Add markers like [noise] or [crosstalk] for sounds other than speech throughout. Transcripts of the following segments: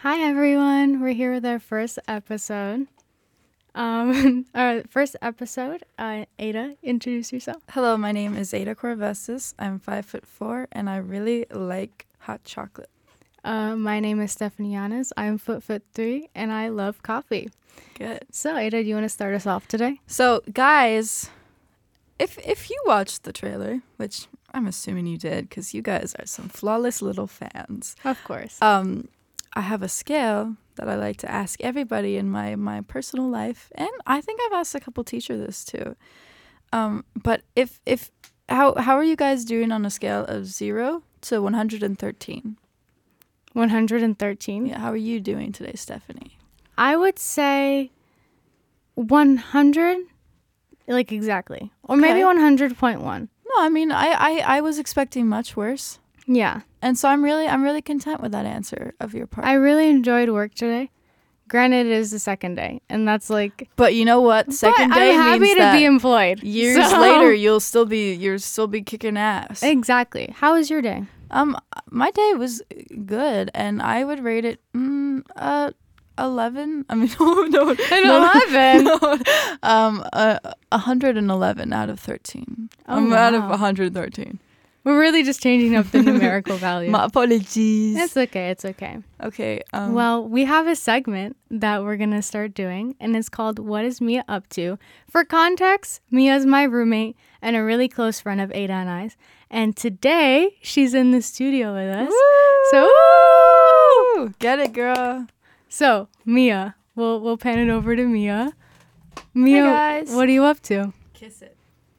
Hi everyone. We're here with our first episode. Um, [laughs] our first episode. Uh, Ada, introduce yourself. Hello, my name is Ada Corovessis. I'm five foot four, and I really like hot chocolate. Uh, my name is Stephanie Yanes. I'm foot foot three, and I love coffee. Good. So, Ada, do you want to start us off today? So, guys, if if you watched the trailer, which I'm assuming you did, because you guys are some flawless little fans. Of course. Um, I have a scale that I like to ask everybody in my my personal life, and I think I've asked a couple teachers this too. Um, but if if how how are you guys doing on a scale of zero to 113? 113. Yeah, how are you doing today, Stephanie? I would say 100, like exactly, or maybe 100.1. No, I mean I, I I was expecting much worse, Yeah, and so I'm really I'm really content with that answer of your part. I really enjoyed work today. Granted, it is the second day, and that's like but you know what? Second but day I'm happy to be employed. years so- later you'll still be you'll still be kicking ass. Exactly. How was your day? Um, my day was good, and I would rate it mm, uh eleven. I mean, [laughs] no, no, An no, 11? no. [laughs] um, uh, hundred and eleven out of thirteen. Oh, I'm out of wow. hundred thirteen. We're really just changing up the numerical [laughs] value. My apologies. It's okay. It's okay. okay. Um, Well, we have a segment that we're going to start doing, and it's called What is Mia Up To? For context, Mia's my roommate and a really close friend of Ada and I's. And today, she's in the studio with us. So, Woo! get it, girl. so Mia, we'll, we'll pan it over to Mia. Mia, guys. what are you up to? Kiss it.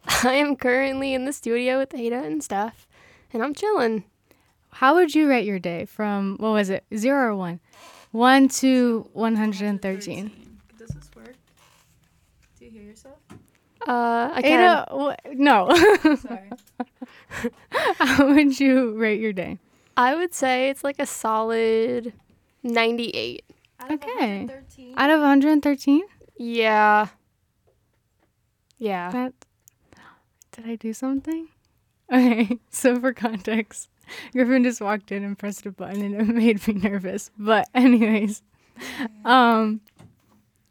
[laughs] I am currently in the studio with Ada and Steph, and I'm chilling. How would you rate your day from, what was it, zero or one? One to 113. Does this work? Do you hear yourself? Uh, I can. Ada, wh- no. [laughs] Sorry. [laughs] How would you rate your day? I would say it's like a solid 98. Okay. Out of 113? Yeah. Yeah. That did I do something? [laughs] Okay, so for context, Griffin just walked in and pressed a button and it [laughs] made me nervous. But [laughs] anyways, um,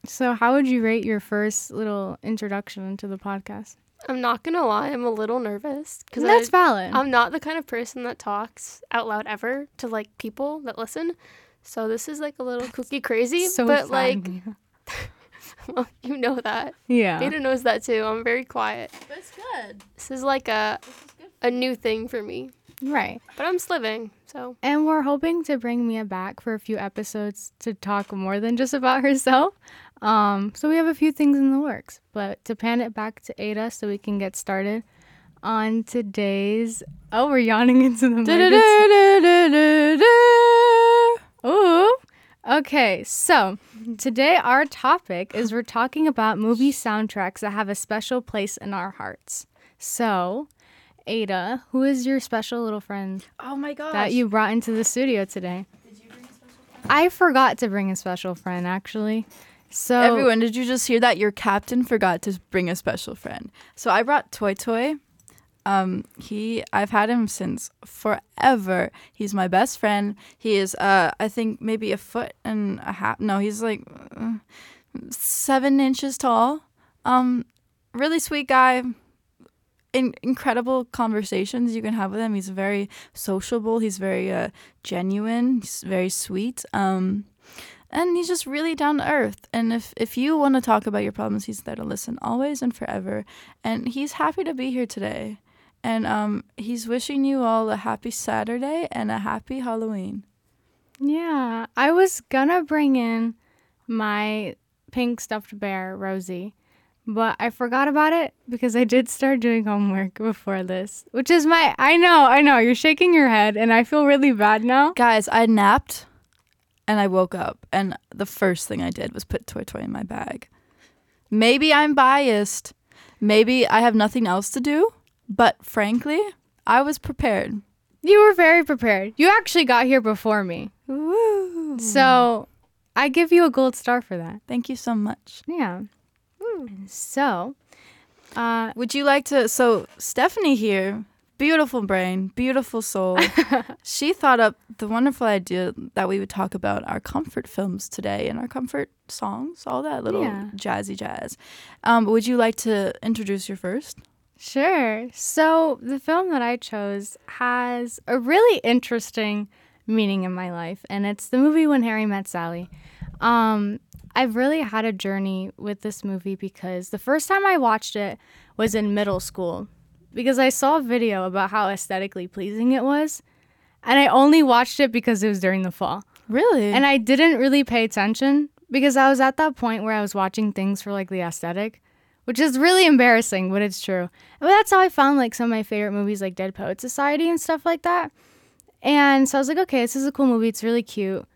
so how would you rate your first little introduction into the podcast? I'm not gonna lie, I'm a little nervous because That's valid. I'm not the kind of person that talks out loud ever to like people that listen. So this is like a little kooky crazy, so but fun. like well, [laughs] you know that. yeah, Ada knows that too. I'm very quiet. But it's good. This is like a a new thing for me, right. but I'm living. So And we're hoping to bring Mia back for a few episodes to talk more than just about herself. Um, so we have a few things in the works, but to pan it back to Ada so we can get started on today's. Oh, we're yawning into the mic. Okay, so today our topic is we're talking about movie soundtracks that have a special place in our hearts. So, Ada, who is your special little friend Oh my gosh. that you brought into the studio today? Did you bring a special friend? I forgot to bring a special friend actually. So Everyone, did you just hear that? Your captain forgot to bring a special friend. So I brought Toy Toy. Um, he, I've had him since forever. He's my best friend. He is, uh, I think maybe a foot and a half. No, he's like uh, seven inches tall. Um, really sweet guy. In, incredible conversations you can have with him. He's very sociable. He's very uh, genuine. He's very sweet. Um, and he's just really down to earth. And if if you want to talk about your problems, he's there to listen always and forever. And he's happy to be here today. And um, he's wishing you all a happy Saturday and a happy Halloween. Yeah, I was gonna bring in my pink stuffed bear, Rosie, but I forgot about it because I did start doing homework before this, which is my. I know, I know, you're shaking your head, and I feel really bad now. Guys, I napped and I woke up, and the first thing I did was put Toy Toy in my bag. Maybe I'm biased. Maybe I have nothing else to do. But frankly, I was prepared. You were very prepared. You actually got here before me, Woo. so I give you a gold star for that. Thank you so much. Yeah. So, uh, Would you like to? So Stephanie here beautiful brain, beautiful soul. [laughs] she thought up the wonderful idea that we would talk about our comfort films today and our comfort songs, all that little Yeah. jazzy jazz. Um, would you like to introduce your first? Sure. So the film that I chose has a really interesting meaning in my life, and it's the movie When Harry Met Sally. Um, I've really had a journey with this movie because the first time I watched it was in middle school because I saw a video about how aesthetically pleasing it was, and I only watched it because it was during the fall. Really? And I didn't really pay attention because I was at that point where I was watching things for like the aesthetic, which is really embarrassing, but it's true. But that's how I found like some of my favorite movies like Dead Poet Society and stuff like that. And so I was like, okay, this is a cool movie. It's really cute.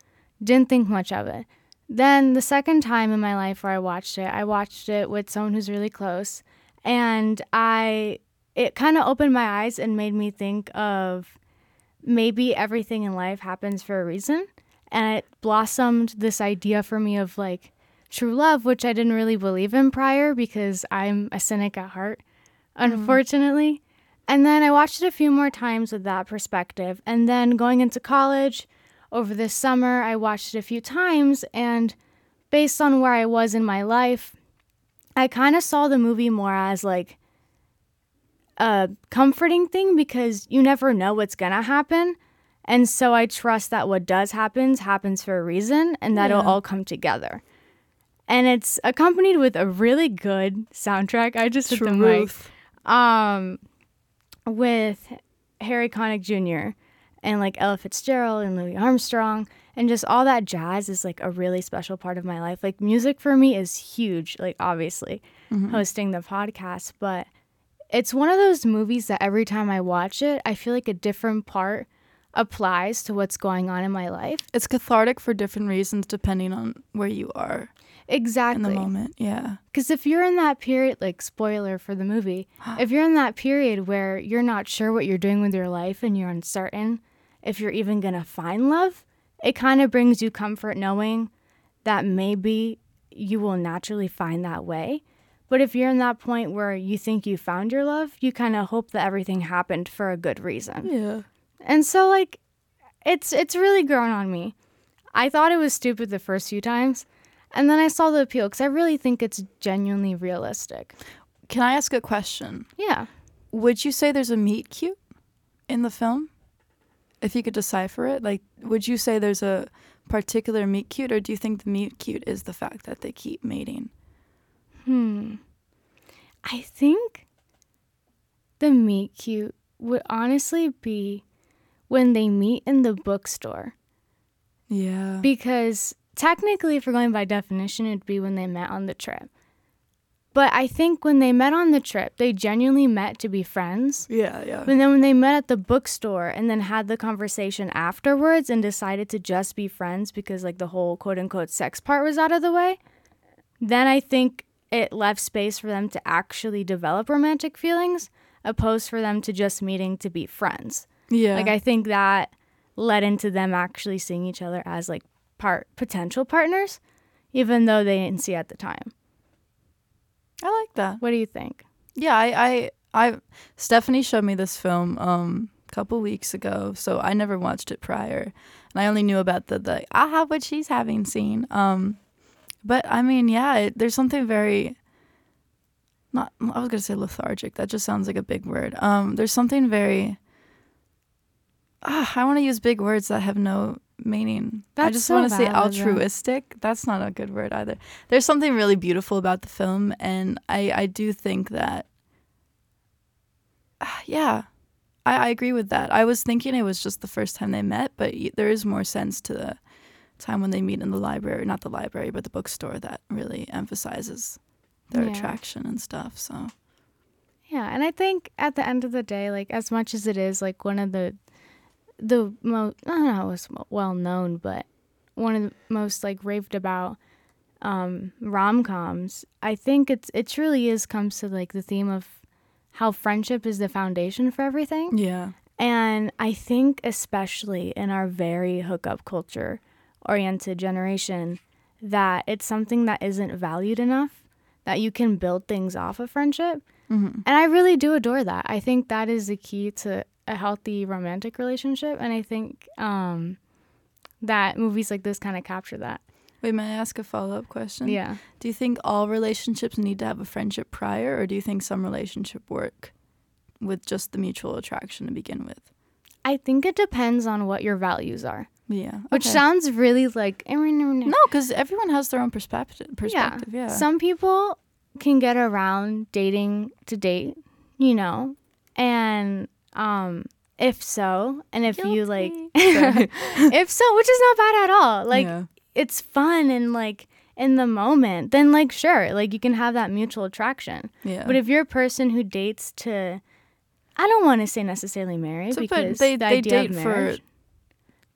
Didn't think much of it. Then the second time in my life where I watched it, I watched it with someone who's really close. And I, it kind of opened my eyes and made me think of maybe everything in life happens for a reason and it blossomed this idea for me of like true love, which I didn't really believe in prior because I'm a cynic at heart, mm-hmm. unfortunately. And then I watched it a few more times with that perspective. And then going into college over this summer, I watched it a few times. And based on where I was in my life, I kind of saw the movie more as like a comforting thing because you never know what's going to happen. And so I trust that what does happens happens for a reason and that it'll all come together. And it's accompanied with a really good soundtrack. I just hit the mic. Um, with Harry Connick Jr. and like Ella Fitzgerald and Louis Armstrong and just all that jazz is like a really special part of my life. Like music for me is huge, like obviously hosting the podcast, but it's one of those movies that every time I watch it, I feel like a different part applies to what's going on in my life. It's cathartic for different reasons depending on where you are in Exactly. the moment. Yeah. Because if you're in that period, like spoiler for the movie, [gasps] if you're in that period where you're not sure what you're doing with your life and you're uncertain if you're even going to find love, it kind of brings you comfort knowing that maybe you will naturally find that way. But if you're in that point where you think you found your love, you kind of hope that everything happened for a good reason. Yeah. And so like it's it's really grown on me. I thought it was stupid the first few times, and then I saw the appeal cuz I really think it's genuinely realistic. Can I ask a question? Yeah. Would you say there's a meet cute in the film? If you could decipher it, like, would you say there's a particular meet cute, or do you think the meet cute is the fact that they keep mating? Hmm. I think the meet cute would honestly be when they meet in the bookstore Yeah. because technically if we're going by definition it'd be when they met on the trip. But I think when they met on the trip, they genuinely met to be friends. yeah, yeah. And then when they met at the bookstore and then had the conversation afterwards and decided to just be friends because like the whole quote unquote sex part was out of the way, then I think it left space for them to actually develop romantic feelings opposed for them to just meeting to be friends. Yeah. Like I think that led into them actually seeing each other as like part potential partners even though they didn't see at the time. I like that. What do you think? Yeah, I, I, I, Stephanie showed me this film um a couple weeks ago, so I never watched it prior, and I only knew about the the I have what she's having scene. Um, but I mean, yeah, it, there's something very. Not, I was gonna say lethargic. That just sounds like a big word. Um, there's something very. Ah, I want to use big words that have no meaning. I just so want to say altruistic. That's not a good word either. There's something really beautiful about the film, and I I do think that Ah, [sighs] yeah, I, I agree with that. I was thinking it was just the first time they met, but y- there is more sense to the time when they meet in the library, not the library, but the bookstore that really emphasizes their Yeah. attraction and stuff. So Yeah, and I think at the end of the day, like as much as it is like one of the the most I don't know, it's well known, but one of the most like raved about um rom coms, I think it's it truly is comes to like the theme of how friendship is the foundation for everything. yeah, And I think, especially in our very hookup culture oriented generation, that it's something that isn't valued enough, that you can build things off of friendship. Mm-hmm. And I really do adore that. I think that is the key to a healthy romantic relationship. And I think um, that movies like this kind of capture that. Wait, may I ask a follow up question? Yeah. Do you think all relationships need to have a friendship prior, or do you think some relationship work with just the mutual attraction to begin with? I think it depends on what your values are, Yeah. which sounds really like. No, no, because everyone has their own perspective. Perspective. Yeah. Some people can get around dating to date, you know, and um, if so, and if you like, [laughs] if so, which is not bad at all. Like Yeah. it's fun and like in the moment, then like sure, like you can have that mutual attraction. yeah. But if you're a person who dates to, I don't want to say necessarily married So, but because they- the they date for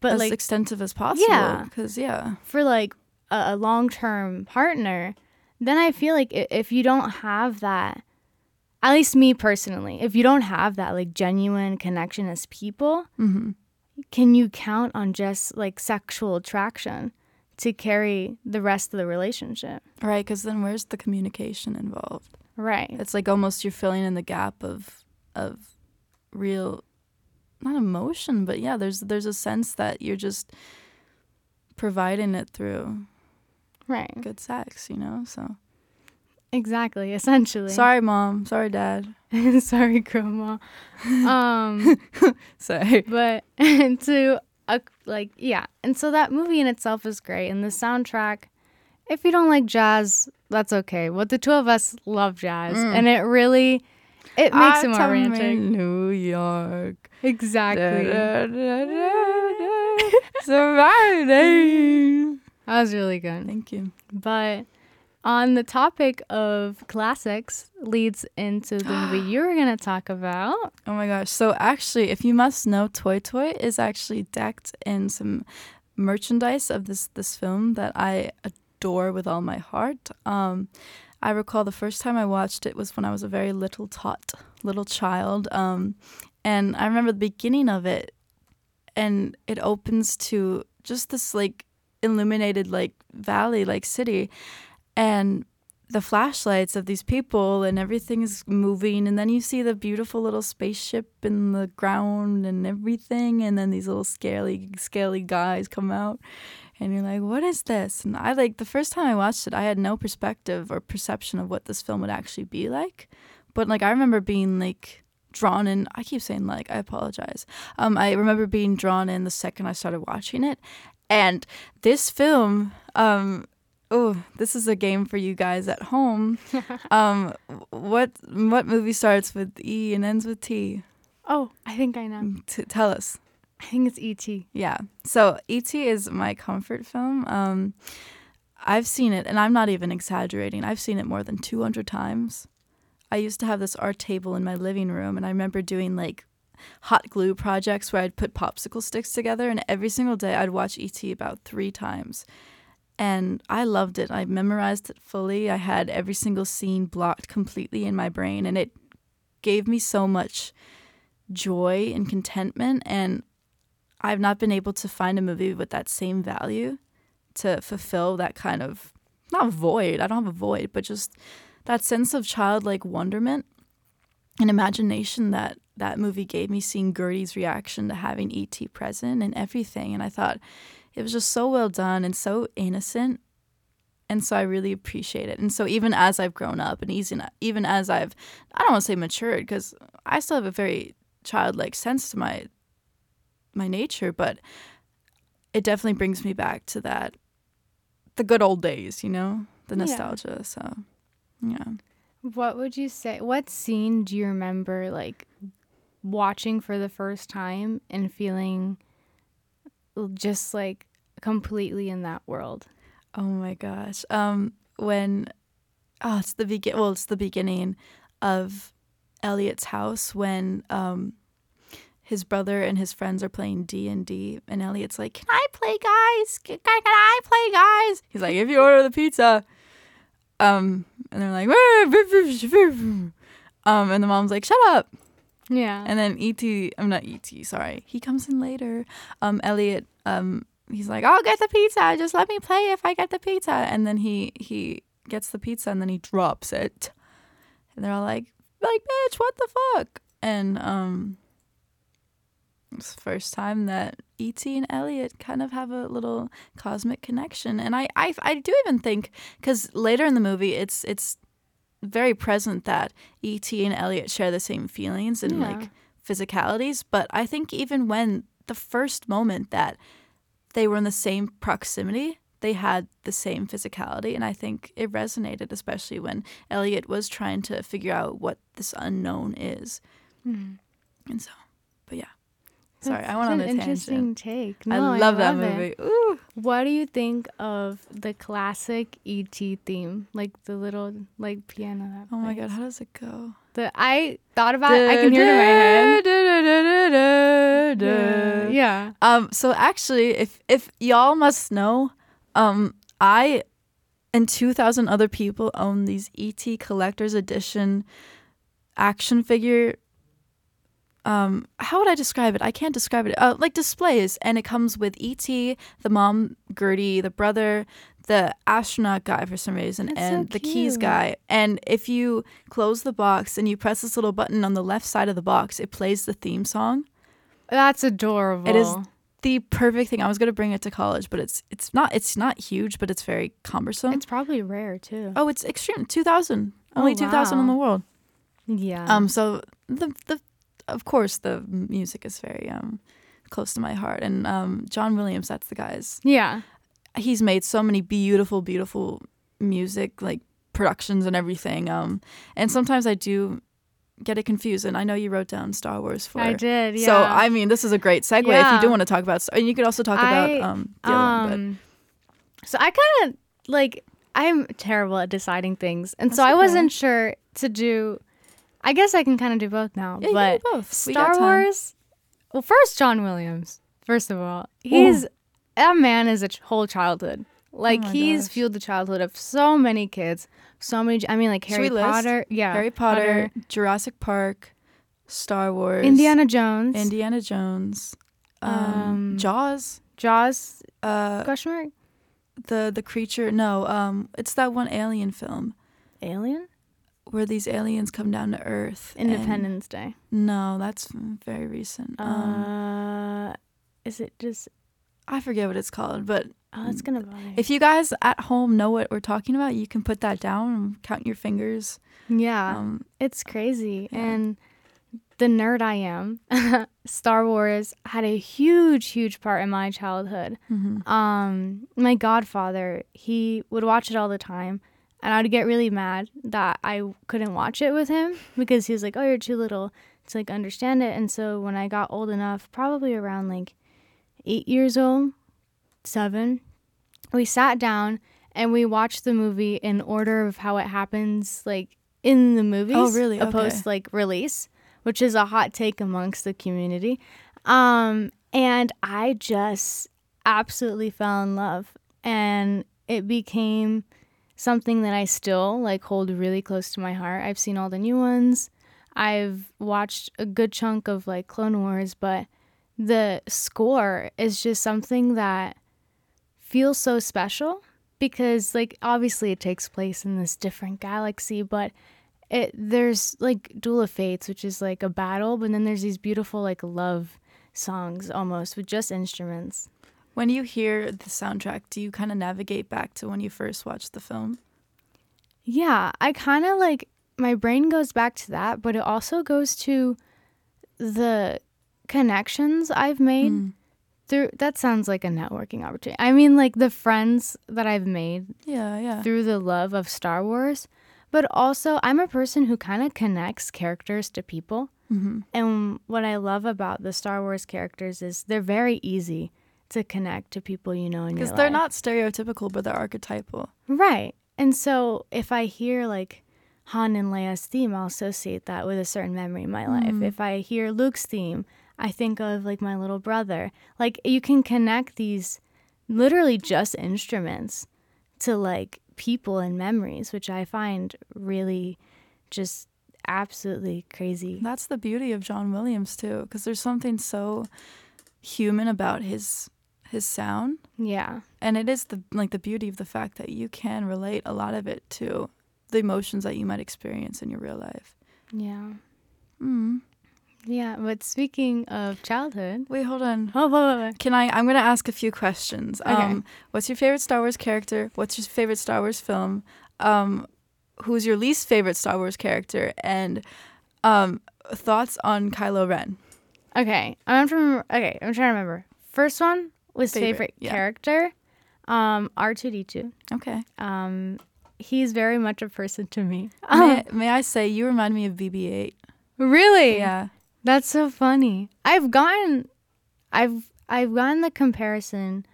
but as like extensive as possible. Yeah. Because yeah. for like a, a long term partner, then I feel like if you don't have that, at least me personally, if you don't have that like genuine connection as people, Mm-hmm. can you count on just like sexual attraction to carry the rest of the relationship? Right. Because then where's the communication involved? Right. It's like almost you're filling in the gap of of real, not emotion, but yeah. There's there's a sense that you're just providing it through Right. good sex. You know. So Exactly. Essentially. sorry, mom. Sorry, dad. [laughs] Sorry, grandma. [laughs] Um. Sorry. but [laughs] to uh, like yeah and so that movie in itself is great and the soundtrack if you don't like jazz that's okay but the two of us love jazz Mm. and it really it makes it more romantic in New York. exactly Surviving. That was really good Thank you. but on the topic of classics leads into the [gasps] movie you were going to talk about Oh my gosh. So actually, if you must know, Toy Toy is actually decked in some merchandise of this this film that I adore with all my heart. Um, I recall the first time I watched it was when I was a very little tot little child. Um, and I remember the beginning of it and it opens to just this like illuminated like valley like city. And the flashlights of these people and everything is moving. And then you see the beautiful little spaceship in the ground and everything. And then these little scaly scaly guys come out. And you're like what is this? And i like the first time i watched it i had no perspective or perception of what this film would actually be like. But like i remember being like drawn in i keep saying like i apologize. Um i remember being drawn in the second i started watching it and this film um oh this is a game for you guys at home. [laughs] Um what what movie starts with e and ends with t? Oh i think i know. T- tell us. I think it's E et yeah. So et is my comfort film. Um i've seen it and i'm not even exaggerating. I've seen it more than 200 times. I used to have this art table in my living room and i remember doing like hot glue projects where i'd put popsicle sticks together and every single day i'd watch et about three times and I loved it. I memorized it fully. I had every single scene blocked completely in my brain, and it gave me so much joy and contentment. And I've not been able to find a movie with that same value to fulfill that kind of not void. I don't have a void, but just that sense of childlike wonderment and imagination that that movie gave me. Seeing Gertie's reaction to having ET present and everything, and I thought it was just so well done and so innocent and so i really appreciate it and so even as i've grown up and even, even as i've i don't want to say matured because i still have a very childlike sense to my my nature but it definitely brings me back to that the good old days you know the Yeah. nostalgia so yeah What would you say? What scene do you remember like watching for the first time and feeling just like completely in that world? Oh my gosh. Um when oh it's the begin well it's the beginning of Elliott's house when um his brother and his friends are playing D&D and Elliott's like, "Can I play guys? Can, can I play guys?" He's like, "If you order the pizza." Um and they're like, um and the mom's like, "Shut up." Yeah. And then E.T. I'm not E.T. Sorry, he comes in later. Um, Elliott. Um, he's like, "I'll get the pizza. Just let me play if I get the pizza." And then he he gets the pizza and then he drops it. And they're all like, like, bitch, what the fuck? And um, it's the first time that E.T. and Elliott kind of have a little cosmic connection, and I I, I do even think because later in the movie, it's it's very present that E.T. and Elliott share the same feelings and Yeah. like physicalities, but I think even when the first moment that they were in the same proximity, they had the same physicality. And I think it resonated, especially when Elliott was trying to figure out what this unknown is. Hmm. And so, but yeah. Sorry, That's I went on an a interesting tangent. take. I No, love that it. movie. Ooh. What do you think of the classic ET theme, like the little like piano? That Oh my? God, how does it go? The I thought about. it. I can hear it in my head. Yeah. yeah. Um, so actually, if if y'all must know, um, I and two thousand other people own these ET collector's edition action figure. Um, how would I describe it? I can't describe it. Uh, like displays, and it comes with ET, the mom Gertie, the brother, the astronaut guy for some reason, That's so and the keys guy. And if you close the box and you press this little button on the left side of the box, it plays the theme song That's adorable. It is the perfect thing. I was gonna bring it to college, but it's it's not it's not huge, but it's very cumbersome. It's probably rare too. oh, it's extreme. Two thousand. Oh, Only two thousand in the world. Yeah. Um. So the the of course the music is very um close to my heart, and um John Williams. That's the guy's. yeah. He's made so many beautiful, beautiful music like productions and everything. Um. And sometimes I do get it confused, and I know you wrote down Star Wars for. I did. Yeah. So I mean, this is a great segue if you do want to talk about. Star- And you could also talk about um the other one, but. Um, so I kind of like I'm terrible at deciding things, and so I okay. wasn't sure to do. I guess I can kind of do both now, Yeah, but both. We got Star time. Wars. Well, first John Williams. First of all, he's that man is a ch- whole childhood. Like Oh he's gosh. fueled the childhood of so many kids, so many. I mean, like Harry we list? Potter. Yeah, Harry Potter, Jurassic Park, Star Wars, Indiana Jones, Indiana Jones, um, Um, Jaws, Jaws. uh, Question mark. the the creature. No, um, it's that one alien film Alien. Where these aliens come down to Earth. Independence Day. no, that's very recent. Um, Uh, is it just? I forget what it's called, but Oh, it's gonna bother. if you guys at home know what we're talking about, you can put that down and count your fingers. yeah, Um, it's crazy. yeah. And the nerd I am, [laughs] Star Wars had a huge, huge part in my childhood. mhm. Um, my godfather, he would watch it all the time, and I'd get really mad that I couldn't watch it with him because he was like, "Oh, you're too little to like understand it." And so when I got old enough, probably around like eight years old, seven, we sat down and we watched the movie in order of how it happens, like in the movies. Oh, really? Opposed Okay. to like release, which is a hot take amongst the community. Um, and I just absolutely fell in love, and it became something that I still like hold really close to my heart. I've seen all the new ones. I've watched a good chunk of like Clone Wars, but the score is just something that feels so special because like obviously it takes place in this different galaxy, but it there's like Duel of Fates, which is like a battle, but then there's these beautiful like love songs almost with just instruments. When you hear the soundtrack, do you kind of navigate back to when you first watched the film? Yeah, I kind of like my brain goes back to that, but it also goes to the connections I've made Mm. through that sounds like a networking opportunity. I mean like the friends that I've made Yeah, yeah. through the love of Star Wars, but also I'm a person who kind of connects characters to people. hmm And what I love about the Star Wars characters is they're very easy to connect to people you know in your Because they're not stereotypical, but they're archetypal. Right. And so if I hear like Han and Leia's theme, I'll associate that with a certain memory in my life. Mm. If I hear Luke's theme, I think of like my little brother. Like you can connect these literally just instruments to like people and memories, which I find really just absolutely crazy. That's the beauty of John Williams too, because there's something so human about his his sound, Yeah. and it is the like the beauty of the fact that you can relate a lot of it to the emotions that you might experience in your real life. Yeah. Mm. Yeah. But speaking of childhood. Wait, hold on. Oh, wait, wait. Can I? I'm gonna ask a few questions. Okay. Um, what's your favorite Star Wars character? What's your favorite Star Wars film? Um, who's your least favorite Star Wars character? And um, thoughts on Kylo Ren? Okay. I'm remember. Okay. I'm trying to remember. First one was Favorite, favorite, yeah. character. Um, R2D2. Okay. Um, he's very much a person to me. May, may I say you remind me of BB-8? really? Yeah. That's so funny. I've gotten, I've I've gotten the comparison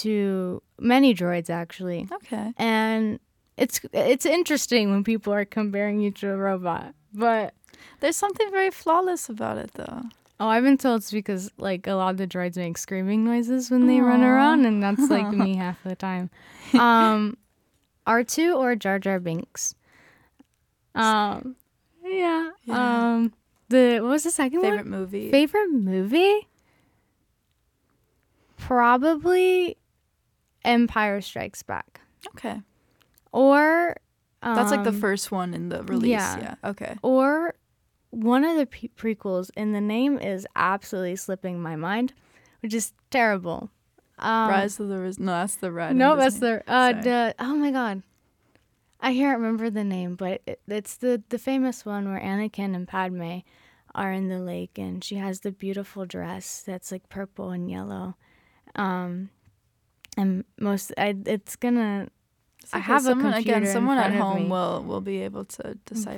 to many droids actually, Okay. and it's it's interesting when people are comparing you to a robot. But There's something very flawless about it, though. Oh, I've been told it's because like a lot of the droids make screaming noises when they run around, and that's like [laughs] me half the time. Um, R two or Jar Jar Binks. Um, yeah. Yeah. Um, the what was the second one? Favorite movie? Favorite movie? Probably Empire Strikes Back. okay. Or That's like the um, first one in the release. yeah. Yeah. Okay. Or one of the pre- prequels, and the name is absolutely slipping my mind, which is terrible. Um, Rise of the Res- No, that's the Red. No, that's the uh, the oh my god, I can't remember the name, but it, it's the the famous one where Anakin and Padme are in the lake, and she has the beautiful dress that's like purple and yellow, um, and most I it's gonna It's I have a someone, computer again. Someone at home me. will will be able to decipher.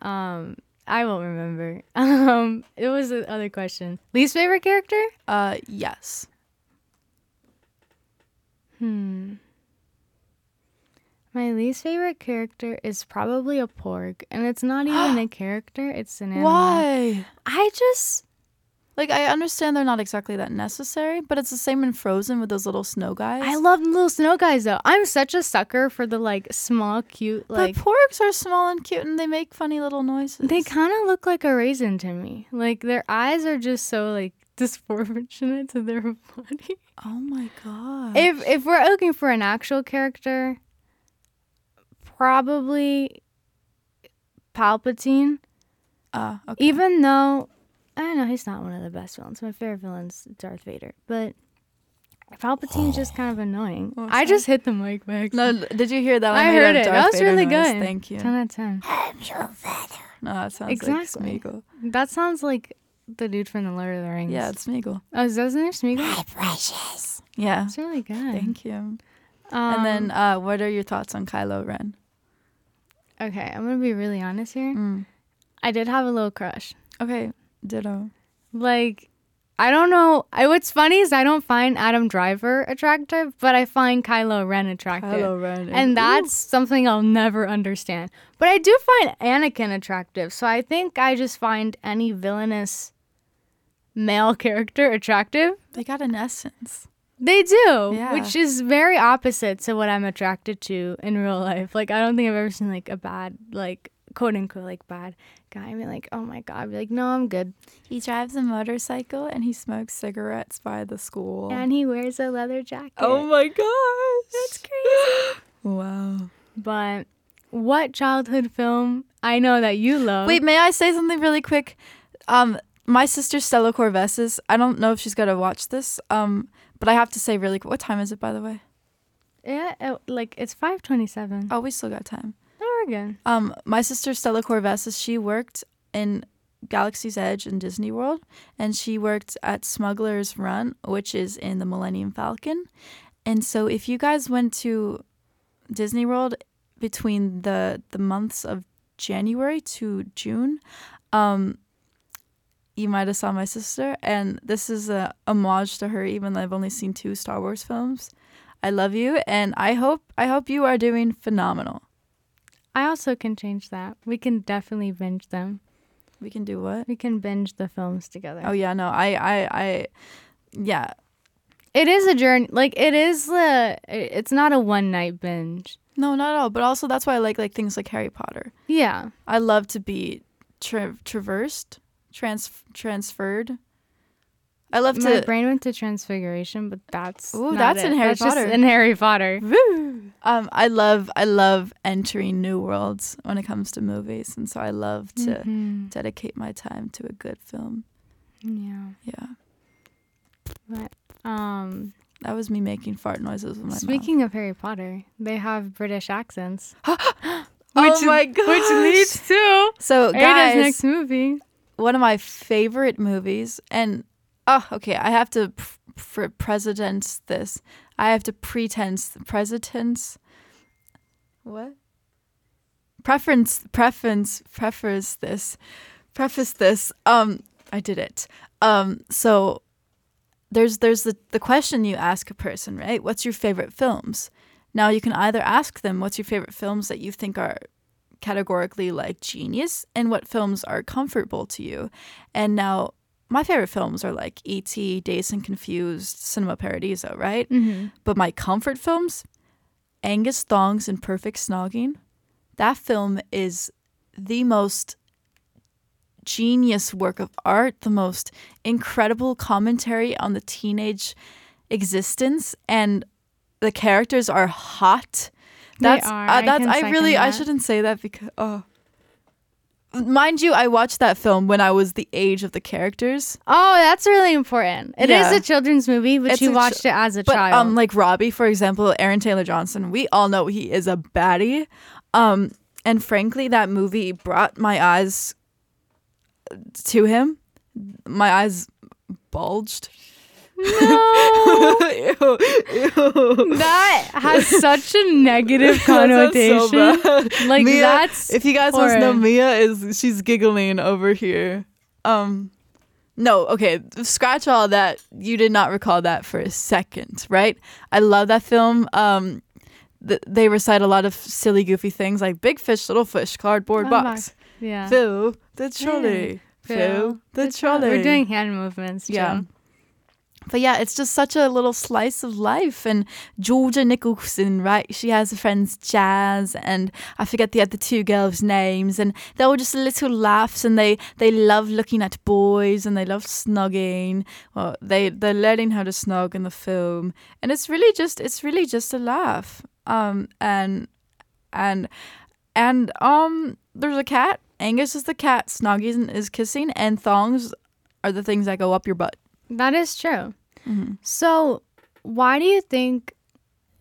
but um I won't remember. [laughs] Um, it was the other question. Least favorite character? uh, yes. Hmm. My least favorite character is probably a porg, and it's not [gasps] even a character; it's an animal. Why? I just Like I understand they're not exactly that necessary, but it's the same in Frozen with those little snow guys. I love the little snow guys though. I'm such a sucker for the like small, cute like. but porgs are small and cute, and they make funny little noises. They kind of look like a raisin to me. Like their eyes are just so like [laughs] disproportionate to their body. Oh my god. If if we're looking for an actual character, probably Palpatine. uh, okay. Even though I don't know, he's not one of the best villains. My favorite villain's Darth Vader, but Palpatine's just kind of annoying. Oh, I just hit the mic back. no, did you hear that? one? I made heard it. Darth That was Vader really noise. good. Thank you. ten out of ten. I'm your father. No, that sounds Exactly. like Smeagol. That sounds like the dude from the Lord of the Rings. Yeah, it's Smeagol. Oh, is that his name? Smeagol? My precious. Yeah. it's really good. Thank you. Um, and then, uh, what are your thoughts on Kylo Ren? okay, I'm gonna be really honest here. Mm. I did have a little crush. Okay, ditto. Like, I don't know. I, what's funny is I don't find Adam Driver attractive, but I find Kylo Ren attractive. Kylo Ren. and that's something I'll never understand. But I do find Anakin attractive, so I think I just find any villainous male character attractive. they got an essence. They do, Yeah. which is very opposite to what I'm attracted to in real life. Like I don't think I've ever seen like a bad, like quote unquote, like bad guy. I mean, like, oh my god, be like, no, I'm good. He drives a motorcycle and he smokes cigarettes by the school. And he wears a leather jacket. oh my gosh, that's crazy. [gasps] wow. but what childhood film? I know that you love. Wait, may I say something really quick? Um, my sister Stella Corovessis. I don't know if she's gonna watch this. Um, but I have to say really quick. What time is it, by the way? yeah, it, like it's five twenty-seven. Oh, we still got time. Oh. Um, my sister Stella Corovessis, she worked in Galaxy's Edge in Disney World, and she worked at Smuggler's Run, which is in the Millennium Falcon. And so, if you guys went to Disney World between the the months of January to June, um, you might have saw my sister, and this is a homage to her. Even though I've only seen two Star Wars films, I love you, and I hope I hope you are doing phenomenal. I also can change that. We can definitely binge them. We can do what? We can binge the films together. Oh yeah, no, I, I, I, yeah, It is a journey. Like it is the. It's not a one night binge. no, not at all. But also, that's why I like like things like Harry Potter. Yeah. I love to be tra- traversed, trans transferred. I love My to. brain went to Transfiguration, but that's Ooh, that's it. in Harry That's Potter. in Harry Potter. Woo! Um, I love I love entering new worlds when it comes to movies, and so I love to Mhm. dedicate my time to a good film. Yeah. Yeah, But um that was me making fart noises with my speaking of Harry Potter, they have British accents. mouth. [gasps] oh [gasps] my god! Which leads to so guys, next movie. one of my favorite movies, and oh, okay, I have to pr- pr- presidents this. I have to pretense presidents. What? Preference, preference, preface this, preface this. Um, I did it. Um, so there's there's the the question you ask a person, right? What's your favorite films? Now you can either ask them what's your favorite films that you think are categorically like genius and what films are comfortable to you. And now my favorite films are like E.T., Dazed and Confused, Cinema Paradiso, right? Mm-hmm. But my comfort films, Angus Thongs and Perfect Snogging, that film is the most genius work of art, the most incredible commentary on the teenage existence, and the characters are hot. They That's are. uh, I that's I second really I shouldn't say that because oh. Mind you, I watched that film when I was the age of the characters. Oh, that's really important. It is Yeah. a children's movie, but It's you a ch- watched it as a But child. um, like Robbie, for example, Aaron Taylor Johnson, we all know he is a baddie. Um, and frankly, that movie brought my eyes to him. My eyes bulged. No, [laughs] Ew, ew. that has such a negative [laughs] so connotation. bad. like Mia, that's if you guys want to know. Mia is she's giggling over here. Um, no, okay, scratch all that. You did not recall that for a second, right? I love that film. Um, th- they recite a lot of silly, goofy things like big fish, little fish, cardboard Oh, box, yeah. Phil the trolley, Phil the trolley. We're doing hand movements. Yeah. But yeah, it's just such a little slice of life. And Georgia Nicholson, right? She has a friends Jas and I forget the other two girls' names, and they're all just little laughs, and they they love looking at boys and they love snogging. Well, they they're learning how to snog in the film, and it's really just it's really just a laugh. Um and and and um there's a cat. Angus is the cat. Snoggy is kissing, and thongs are the things that go up your butt. That is true. Mhm. So, why do you think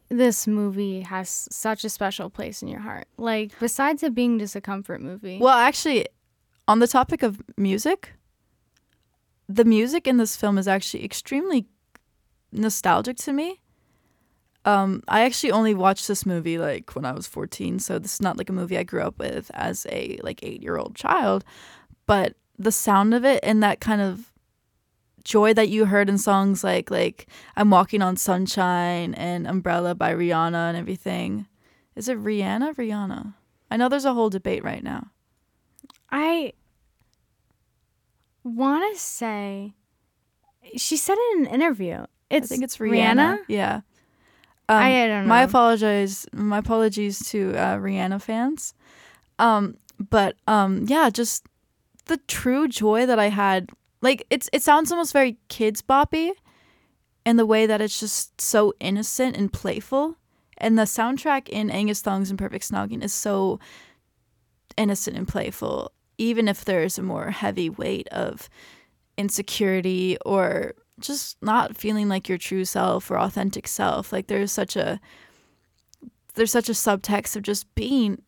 this movie has such a special place in your heart? Like, besides it being just a comfort movie. Well, actually, on the topic of music, the music in this film is actually extremely nostalgic to me. Um, I actually only watched this movie like when I was 14, so this is not like a movie I grew up with as a like 8-year-old child, but the sound of it and that kind of joy that you heard in songs like like I'm Walking on Sunshine and Umbrella by Rihanna and everything. Is it Rihanna? Rihanna. I know there's a whole debate right now. I want to say she said it in an interview. It's I think it's Rihanna. Yeah. Um, I, I don't know. My apologize. My apologies to uh, Rihanna fans. Um, but um, yeah, just the true joy that I had. Like it's it sounds almost very kids boppy, in the way that it's just so innocent and playful. And the soundtrack in Angus Thongs and Perfect Snogging is so innocent and playful, even if there's a more heavy weight of insecurity or just not feeling like your true self or authentic self. Like there's such a there's such a subtext of just being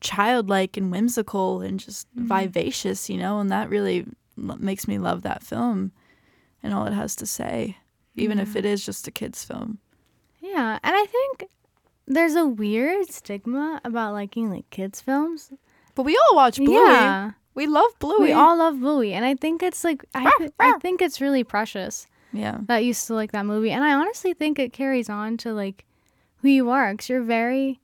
childlike and whimsical and just Mhm. vivacious, you know, and that really makes me love that film and all it has to say, even if it is just a kids film. Yeah, and I think there's a weird stigma about liking like kids films. But we all watch Bluey. Yeah, We love Bluey. we all love Bluey, and I think it's like I, I think it's really precious yeah. that you to like that movie, and I honestly think it carries on to like who you are, because you're very,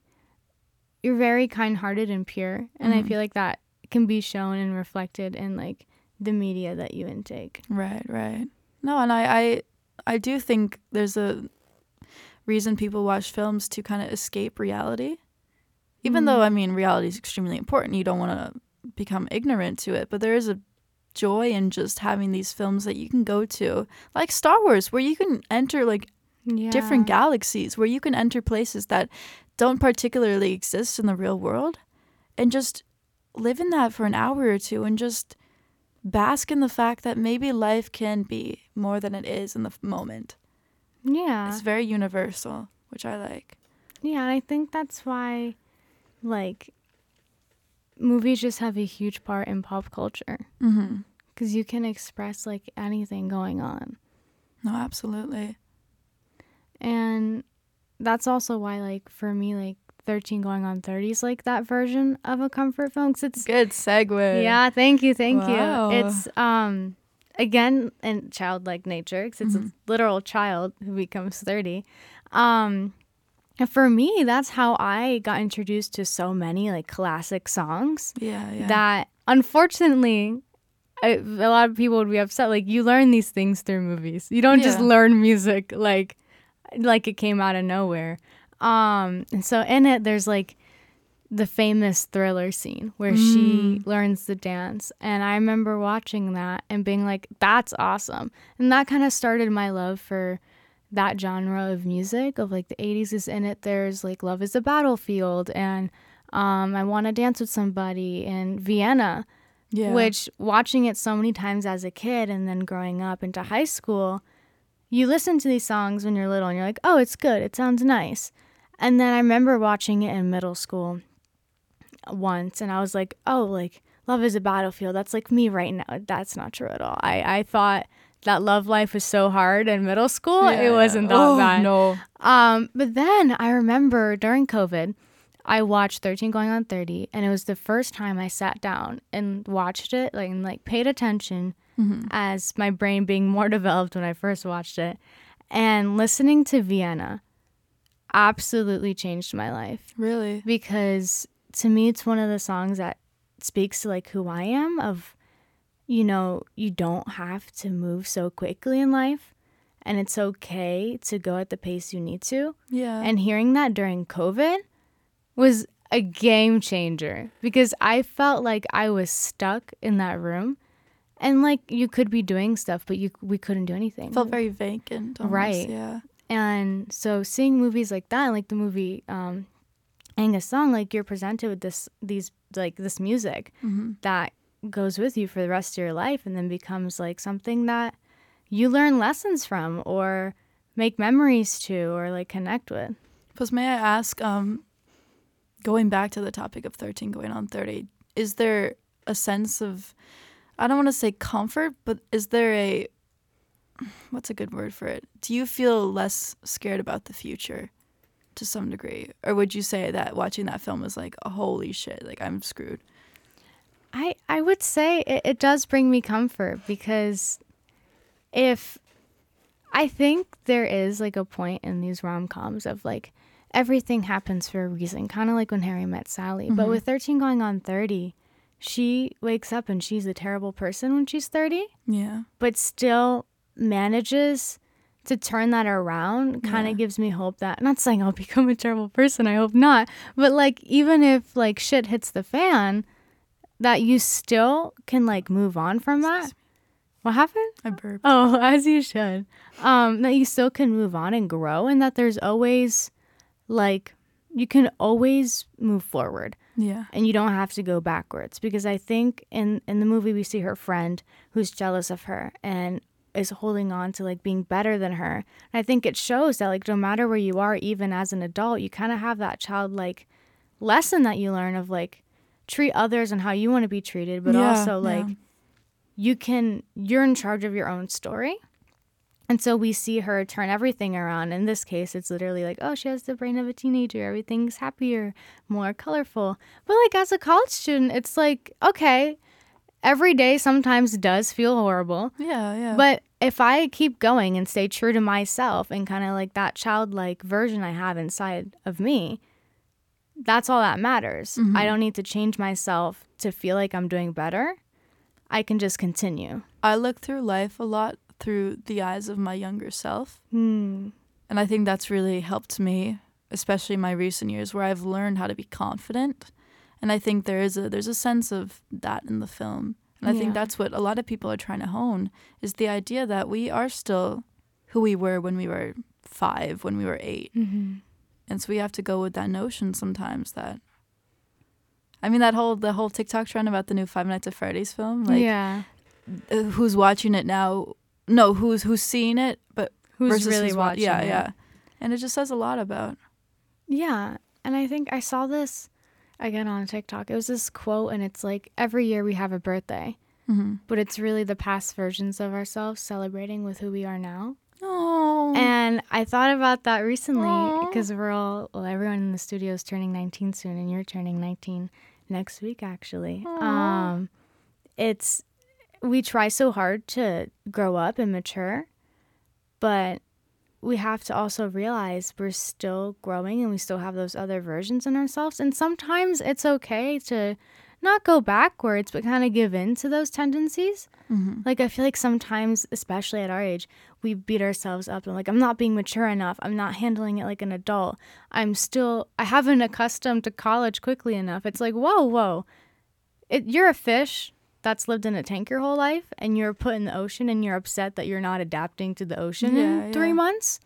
you're very kind-hearted and pure, and I Mhm. feel like that can be shown and reflected in like the media that you intake. Right, right. No, and I, I, I do think there's a reason people watch films to kind of escape reality. Even though mm. I mean reality is extremely important, you don't want to become ignorant to it. But there is a joy in just having these films that you can go to, like Star Wars, where you can enter like yeah. different galaxies where you can enter places that don't particularly exist in the real world and just live in that for an hour or two and just bask in the fact that maybe life can be more than it is in the moment. Yeah. It's very universal, which I like. Yeah, and I think that's why, like, movies just have a huge part in pop culture Mm-hmm. because you can express like anything going on, No, absolutely. and that's also why, like, for me, like, thirteen going on thirty is like that version of a comfort film 'cause it's Good segue. yeah. Thank you, thank Wow. you. It's um again in childlike nature 'cause it's Mhm. a literal child who becomes thirty. Um. and For me, that's how I got introduced to so many like classic songs. Yeah, yeah. that unfortunately I, a lot of people would be upset like you learn these things through movies you don't just learn music like like it came out of nowhere um and so in it there's like the famous thriller scene where she learns the dance. And i remember watching that and being like that's awesome. And that kind of started my love for that genre of music of like the 80s is in it. There's like love is a battlefield and um, i want to dance with somebody and vienna yeah. which watching it so many times as a kid and then growing up into high school you listen to these songs when you're little and you're like oh it's good. It sounds nice and then i remember watching it in middle school once and i was like oh like love is a battlefield that's like me right now that's not true at all i, I thought that love life was so hard in middle school it wasn't that oh, bad No. um, but then I remember during COVID, I watched 13 Going on 30, and it was the first time I sat down and watched it, like and like paid attention Mm-hmm. as my brain being more [laughs] developed when I first watched it. And listening to Vienna absolutely changed my life Really? because to me it's one of the songs that speaks to like who I am of you know, you don't have to move so quickly in life and it's okay to go at the pace you need to. Yeah. And hearing that during COVID was a game changer because I felt like I was stuck in that room and like you could be doing stuff but you we couldn't do anything. felt very vacant. Almost. Right. Yeah. And so seeing movies like that, like the movie um Angus Song, like you're presented with this these like this music Mm-hmm. that goes with you for the rest of your life and then becomes like something that you learn lessons from or make memories to or like connect with. Plus, may I ask, um, going back to the topic of 13 going on 30, is there a sense of, I don't want to say comfort, but is there a, what's a good word for it? Do you feel less scared about the future to some degree? Or would you say that watching that film was like, oh, holy shit, like I'm screwed? I I would say it, it does bring me comfort because if I think there is like a point in these rom coms of like everything happens for a reason, kind of like when Harry met Sally. But Mhm. with 13 going on 30, she wakes up and she's a terrible person when she's 30, Yeah. but still manages to turn that around kind of Yeah. gives me hope that not saying I'll [laughs] become a terrible person, I hope not, but like even if like shit hits the fan, that you still can like move on from that. What happened? I burped. Oh, [laughs] as you should. Um, that you still can move on and grow, and that there's always, like, you can always move forward, Yeah. and you don't have to go backwards. Because I think in in the movie we see her friend who's jealous of her and is holding on to like being better than her. And I think it shows that like no matter where you are, even as an adult, you kind of have that childlike lesson that you learn of like treat others and how you want to be treated, but Yeah, also like yeah. you can you're in charge of your own story and so we see her turn everything around in this case it's literally like oh she has the brain of a teenager everything's happier more colorful but like as a college student it's like okay every day sometimes does feel horrible Yeah. Yeah. but if i keep going and stay true to myself and kind of like that childlike version i have inside of me that's all that matters Mhm. i don't need to change myself to feel like i'm doing better i can just continue I look through life a lot through the eyes of my younger self. Hmm. And I think that's really helped me, especially in my recent years where I've learned how to be confident. And I think there is a there's a sense of that in the film. And I Yeah. think that's what a lot of people are trying to hone is the idea that we are still who we were when we were five when we were 8 Mm-hmm. and so we have to go with that notion sometimes that i mean that whole the whole tiktok trend about the new five nights at freddy's film like yeah. uh, who's watching it now no who's who's seeing it but Who's really who's wa- watching? yeah it. yeah and it just says a lot about Yeah. And I think I saw this again on TikTok. It was this quote, and it's like every year we have a birthday, mm-hmm. but it's really the past versions of ourselves celebrating with who we are now. oh And I thought about that recently because we're all, well, everyone in the studio is turning 19 soon, and you're turning 19 next week, actually. Um, it's, we try so hard to grow up and mature, but we have to also realize we're still growing and we still have those other versions in ourselves. And sometimes it's okay to not go backwards, but kind of give in to those tendencies. mm-hmm. Like, I feel like sometimes, especially at our age, we beat ourselves up and like, I'm not being mature enough. I'm not handling it like an adult. I'm still, I haven't accustomed to college quickly enough. It's like, whoa, whoa. It, you're a fish that's lived in a tank your whole life and you're put in the ocean and you're upset that you're not adapting to the ocean Yeah, in three yeah. months.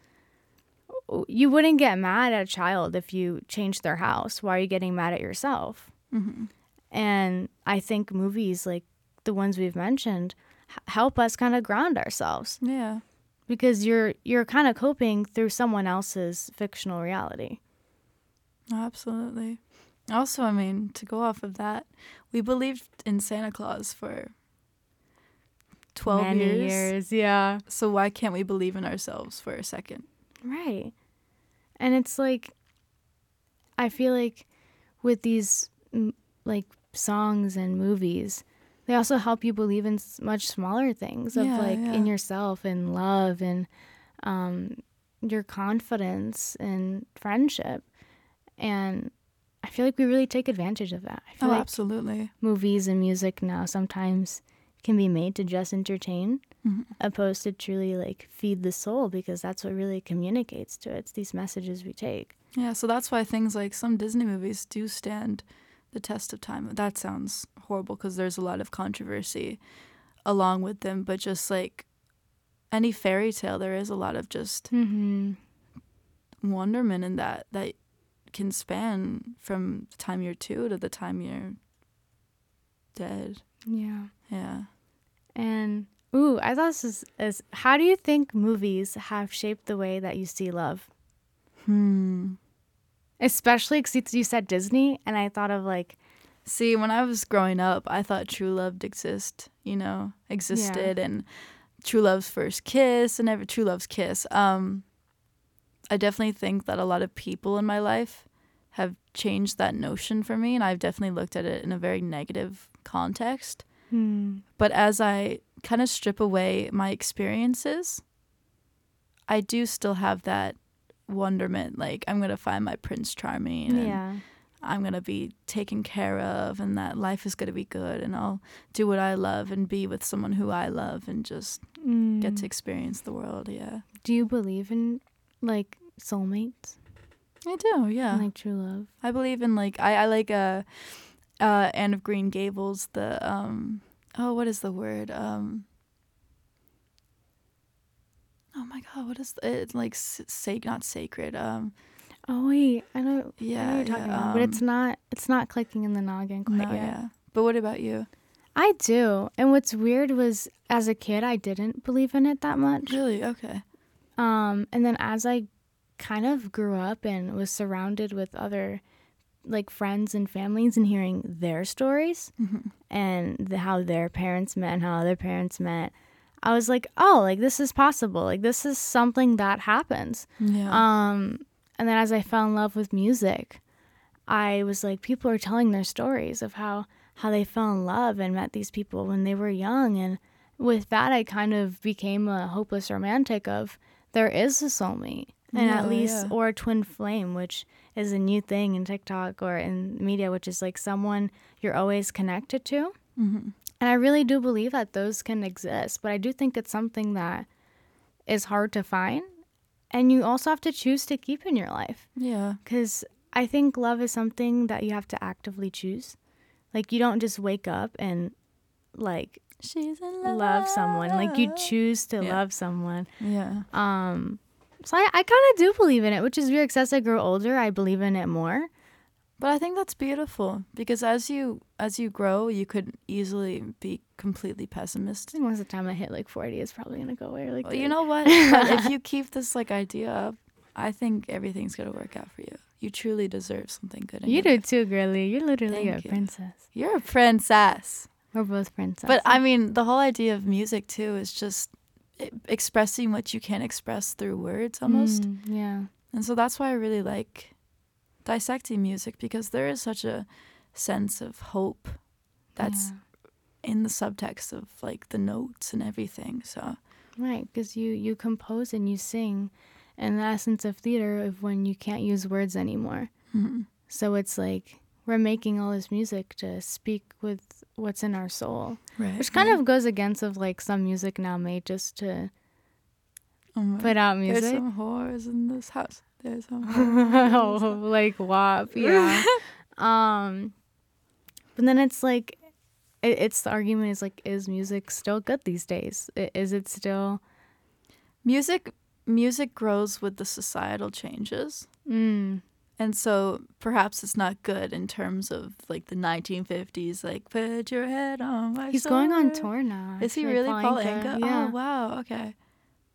You wouldn't get mad at a child if you changed their house. Why are you getting mad at yourself? Mm-hmm. And I think movies like the ones we've mentioned h- help us kind of ground ourselves yeah because you're you're kind of coping through someone else's fictional reality. Absolutely. Also, I mean, to go off of that, we believed in Santa Claus for 12 Many years. years, yeah. So why can't we believe in ourselves for a second? Right. And it's like I feel like with these like songs and movies, they also help you believe in much smaller things of Yeah, like yeah. in yourself and love and um your confidence and friendship. And I feel like we really take advantage of that. I feel Oh, like absolutely. movies and music now sometimes can be made to just entertain Mhm. opposed to truly like feed the soul because that's what really communicates to it. It's these messages we take. Yeah, so that's why things like some Disney movies do stand the test of time. That sounds horrible because there's a lot of controversy along with them, but just like any fairy tale, there is a lot of just Mm-hmm. wonderment in that that can span from the time you're two to the time you're dead. Yeah. Yeah. And ooh, I thought this is, is how do you think movies have shaped the way that you see love? Hmm. Especially because you said Disney, and I thought of like, See, when I was growing up, I thought true love exist, you know, existed and true love's first kiss and every true love's kiss. Um I definitely think that a lot of people in my life have changed that notion for me and I've definitely looked at it in a very negative context. hmm, But as I kind of strip away my experiences, I do still have that wonderment like I'm going to find my prince charming and yeah, I'm going to be taken care of and that life is going to be good and I'll do what I love and be with someone who I love and just get to Mm. experience the world. Yeah. Do you believe in like soulmates, I do. Yeah. and, like true love? I believe in like I, I like uh uh Anne of Green Gables the um oh what is the word um Oh my god, what is the, it's like s- sac not sacred. Um Oh wait, I know. I know yeah, you're talking yeah, about, but it's um, not. It's not clicking in the noggin quite no, yet. yeah. But what about you? I do, and what's weird was as a kid I didn't believe in it that much. Really? Okay. Um, and then as I kind of grew up and was surrounded with other like friends and families and hearing their stories Mhm. and the, how their parents met and how their parents met, I was like, oh, like this is possible. Like this is something that happens. Yeah. Um, and then as I fell in love with music, I was like, people are telling their stories of how how they fell in love and met these people when they were young, and with that, I kind of became a hopeless romantic of there is a soulmate, and Yeah, at least yeah. or a twin flame, which is a new thing in TikTok or in media, which is like someone you're always connected to. Mhm. And I really do believe that those can exist, but I do think it's something that is hard to find. And you also have to choose to keep in your life Yeah. because I think love is something that you have to actively choose. Like, you don't just wake up and like She's in love. love someone, like, you choose to Yeah. love someone. Yeah. Um, So I, I kind of do believe in it, which is weird because as I grow older, I believe in it more. But I think that's beautiful because as you as you grow, you could easily be completely I pessimistic. think once the time I hit like 40, it's probably going to go away. Like, Well, you know what? [laughs] If you keep this like idea up, I think everything's gonna work out for you. You truly deserve something good. In you your do life. too, girly. You're literally Thank a you. princess. You're a princess. We're both princesses. But I mean, the whole idea of music too is just expressing what you can't express through words almost. Mm, yeah. And so that's why I really like dissecting music because there is such a sense of hope that's Yeah. in the subtext of like the notes and everything. So Right, because you you compose and you sing, and the essence of theater of when you can't use words anymore. mhm. So it's like we're making all this music to speak with what's in our soul, right, which kind of goes against of like some music now made just to oh put out music. there's some whores in this house. There's some. [laughs] whores. oh, [laughs] like WAP, yeah. [laughs] um, but then it's like, it, it's the argument is like, is music still good these days? Is it still? music music grows with the societal changes. Mm, And so perhaps it's not good in terms of like the 1950s, like put your head on my he's going on tour now. Is he really Paul Anka. Anka? Yeah. Oh wow, okay.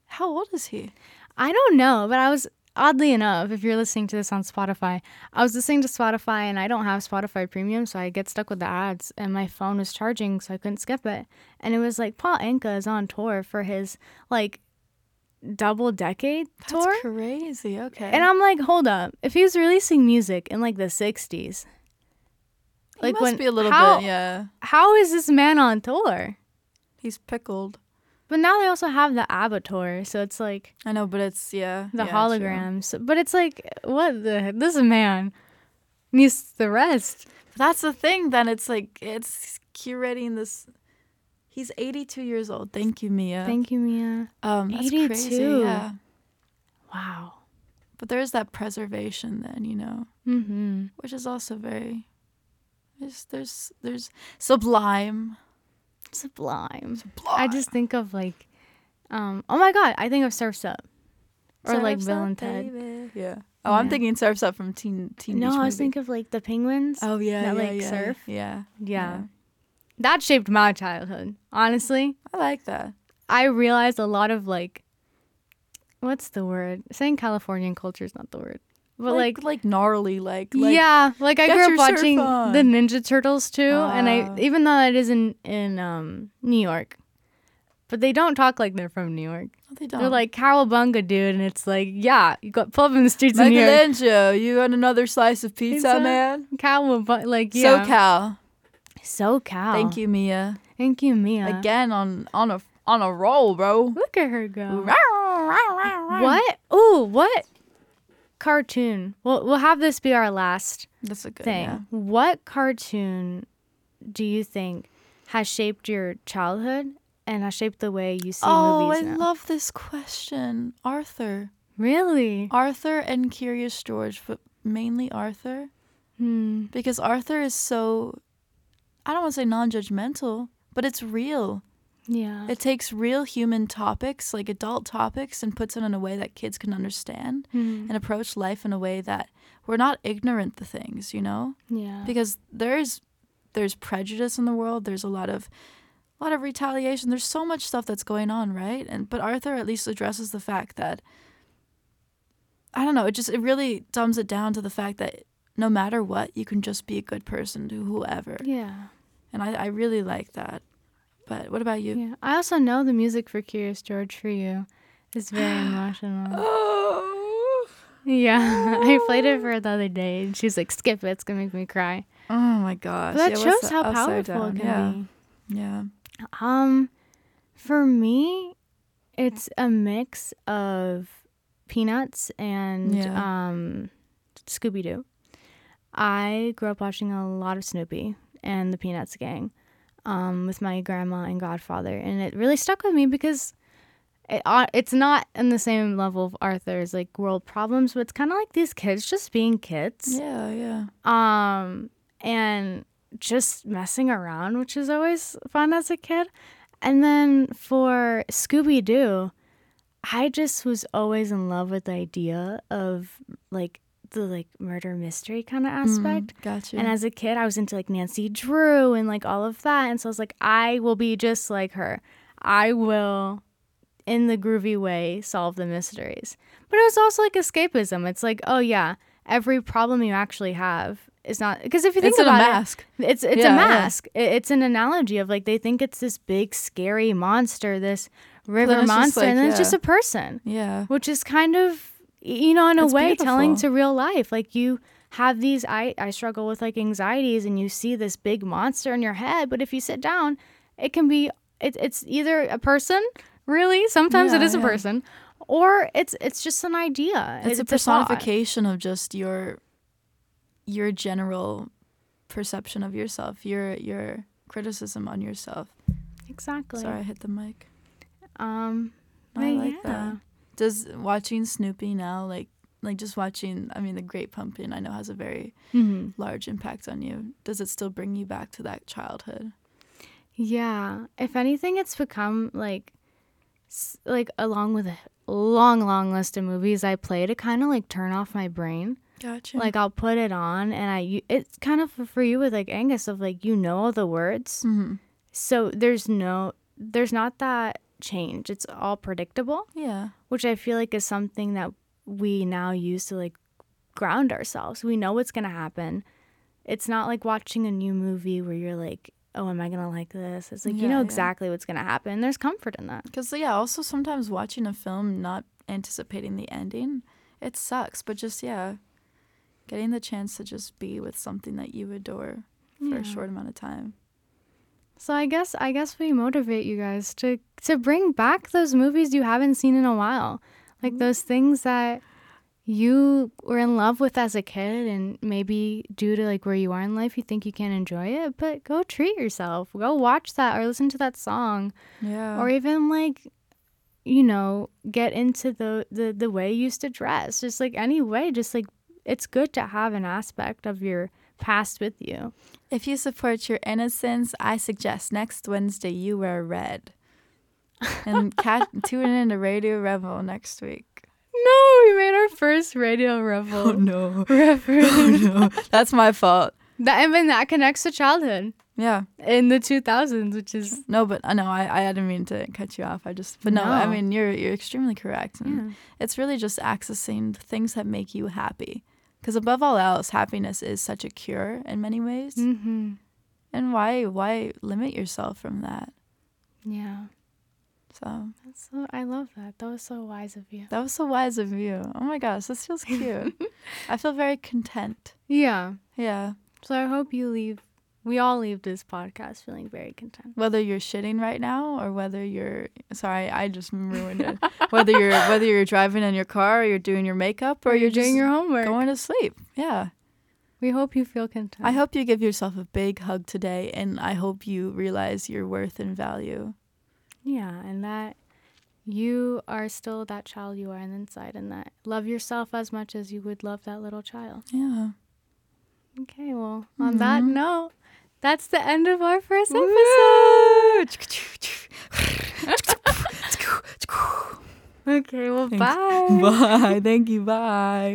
How old is he? I don't know, but I was oddly enough, if you're listening to this on Spotify, I was listening to Spotify and I don't have Spotify Premium, so I get stuck with the ads, and my phone was charging, so I couldn't skip it. And it was like Paul Anka is on tour for his like double decade tour. That's crazy. Okay. And I'm like, hold up. If he was releasing music in like the 60s, he like must when be a little how, bit, yeah. how is this man on tour? He's pickled. But now they also have the ABBA tour, so it's like I know, but it's yeah. the yeah, holograms. But it's like, what the? This man needs the rest. But that's the thing. Then it's like it's curating this. He's 82 years old. Thank you, Mia. Thank you, Mia. um, that's 82. crazy. Yeah. Wow. But there's that preservation then, you know, Mm-hmm. which is also very. There's there's there's sublime. Sublime. Sublime. I just think of like, um. Oh my God! I think of Surfs Up, or like Surf's Bill Up, and Ted. baby. Yeah. Oh, I'm thinking Surf's Up from Teen Teen No, I was thinking of like the penguins. Oh yeah, that, yeah, like, yeah, surf. Yeah, yeah. That shaped my childhood. Honestly, I like that. I realized a lot of like, what's the word? Saying Californian culture is not the word, but like, like like gnarly, like, like yeah, like I grew up watching on. the Ninja Turtles too, and I Ah. even though it is in in um New York, but they don't talk like they're from New York. No, they don't. They're like cowabunga, dude, and it's like yeah, you got pull up in the streets of New York, Michelangelo, you want another slice of pizza, Pizza? man? cowabunga, like yeah, SoCal. SoCal. Thank you, Mia. thank you, Mia. Again on on a on a roll, bro. Look at her go. What? Ooh, what cartoon? We'll we'll have this be our last That's a good thing. yeah. What cartoon do you think has shaped your childhood and has shaped the way you see movies? Oh, I now? love this question. Arthur. really? Arthur and Curious George, but mainly Arthur. Hmm. Because Arthur is so I don't want to say non-judgmental, but it's real. Yeah. It takes real human topics, like adult topics, and puts it in a way that kids can understand Hmm. and approach life in a way that we're not ignorant to things, you know? Yeah. Because there's there's prejudice in the world. There's a lot of a lot of retaliation. There's so much stuff that's going on, right? And but Arthur at least addresses the fact that I don't know, it just it really dumbs it down to the fact that no matter what, you can just be a good person to whoever. yeah. And I, I really like that. But what about you? Yeah. I also know the music for Curious George for you is very [gasps] emotional. Oh. Yeah. [laughs] I played it [gasps] for her the other day and she's like, skip it, it's gonna make me cry. Oh my gosh. But that Yeah, shows how powerful down? it can yeah. be. Yeah. Um, for me, it's a mix of Peanuts and Yeah. um, Scooby Doo. I grew up watching a lot of Snoopy and the Peanuts gang um, with my grandma and godfather, and it really stuck with me because it, uh, it's not in the same level of Arthur's like world problems, but it's kind of like these kids just being kids. Yeah, yeah. um and just messing around which is always fun as a kid. And then for scooby-doo I just was always in love with the idea of like the like murder mystery kind of aspect. Mm, gotcha. And as a kid, I was into like Nancy Drew and like all of that. And so I was like, I will be just like her. I will, in the groovy way, solve the mysteries. But it was also like escapism. It's like, oh yeah, every problem you actually have is not because if you think it's in a about it, mask. it's it's Yeah, a yeah. mask. I- It's an analogy of like they think it's this big scary monster, this river monster, like, and then it's just a person, Yeah. which is kind of you know in a It's way telling to real life. Like you have these I I struggle with like anxieties, and you see this big monster in your head, but if you sit down, it can be it, it's either a person really sometimes it is Yeah, a person or it's it's just an idea It's, a thought. personification of just your your general perception of yourself, your your criticism on yourself. exactly Sorry, I hit the mic. um I like yeah. that. Does watching Snoopy now like like just watching I mean the Great Pumpkin I know has a very Mhm. large impact on you. Does it still bring you back to that childhood? Yeah. If anything, it's become like, like along with a long, long list of movies I play to kind of like turn off my brain. Gotcha. Like I'll put it on and I it's kind of for you with like Angus of like, you know all the words. hmm So there's no, there's not that change. It's all predictable, Yeah. which I feel like is something that we now use to like ground ourselves. We know what's going to happen. It's not like watching a new movie where you're like, oh, am I going to like this? It's like, you Yeah, know yeah. exactly what's going to happen. There's comfort in that. Because yeah, also sometimes watching a film not anticipating the ending, it sucks. But just yeah, getting the chance to just be with something that you adore for Yeah. a short amount of time. So I guess I guess we motivate you guys to to bring back those movies you haven't seen in a while. Like mm-hmm. those things that you were in love with as a kid and maybe due to like where you are in life you think you can't enjoy it, but go treat yourself. Go watch that or listen to that song Yeah. or even like you know, get into the the the way you used to dress. Just like any way, just like it's good to have an aspect of your past with you. if you support your innocence, I suggest next Wednesday you wear red. And [laughs] cat tune in to Radio Rebel next week. No, we made our first Radio Rebel oh, no. reference. Oh, no. That's my fault. That and then that connects to childhood Yeah. in the 2000s, which is No, but uh, I know I, I didn't mean to cut you off. I just but no, I mean you're you're extremely correct. Yeah. it's really just accessing the things that make you happy. Because above all else, happiness is such a cure in many ways. Mm-hmm. And why why limit yourself from that? Yeah. So That's so I love that. That was so wise of you. that was so wise of you. Oh my gosh, this feels cute. [laughs] I feel very content. Yeah. Yeah. So I hope you leave we all leave this podcast feeling very content. Whether you're shitting right now or whether you're sorry, I just [laughs] ruined it. whether you're whether you're driving in your car or you're doing your makeup or, you're, doing your homework. going to sleep. Yeah. we hope you feel content. I hope you give yourself a big hug today and I hope you realize your worth and value. Yeah, and that you are still that child you are on the inside and that love yourself as much as you would love that little child. Yeah. Okay, well, on that Mhm. note, that's the end of our first episode. Okay, well, Thanks. bye. [laughs] Bye. Thank you. Bye.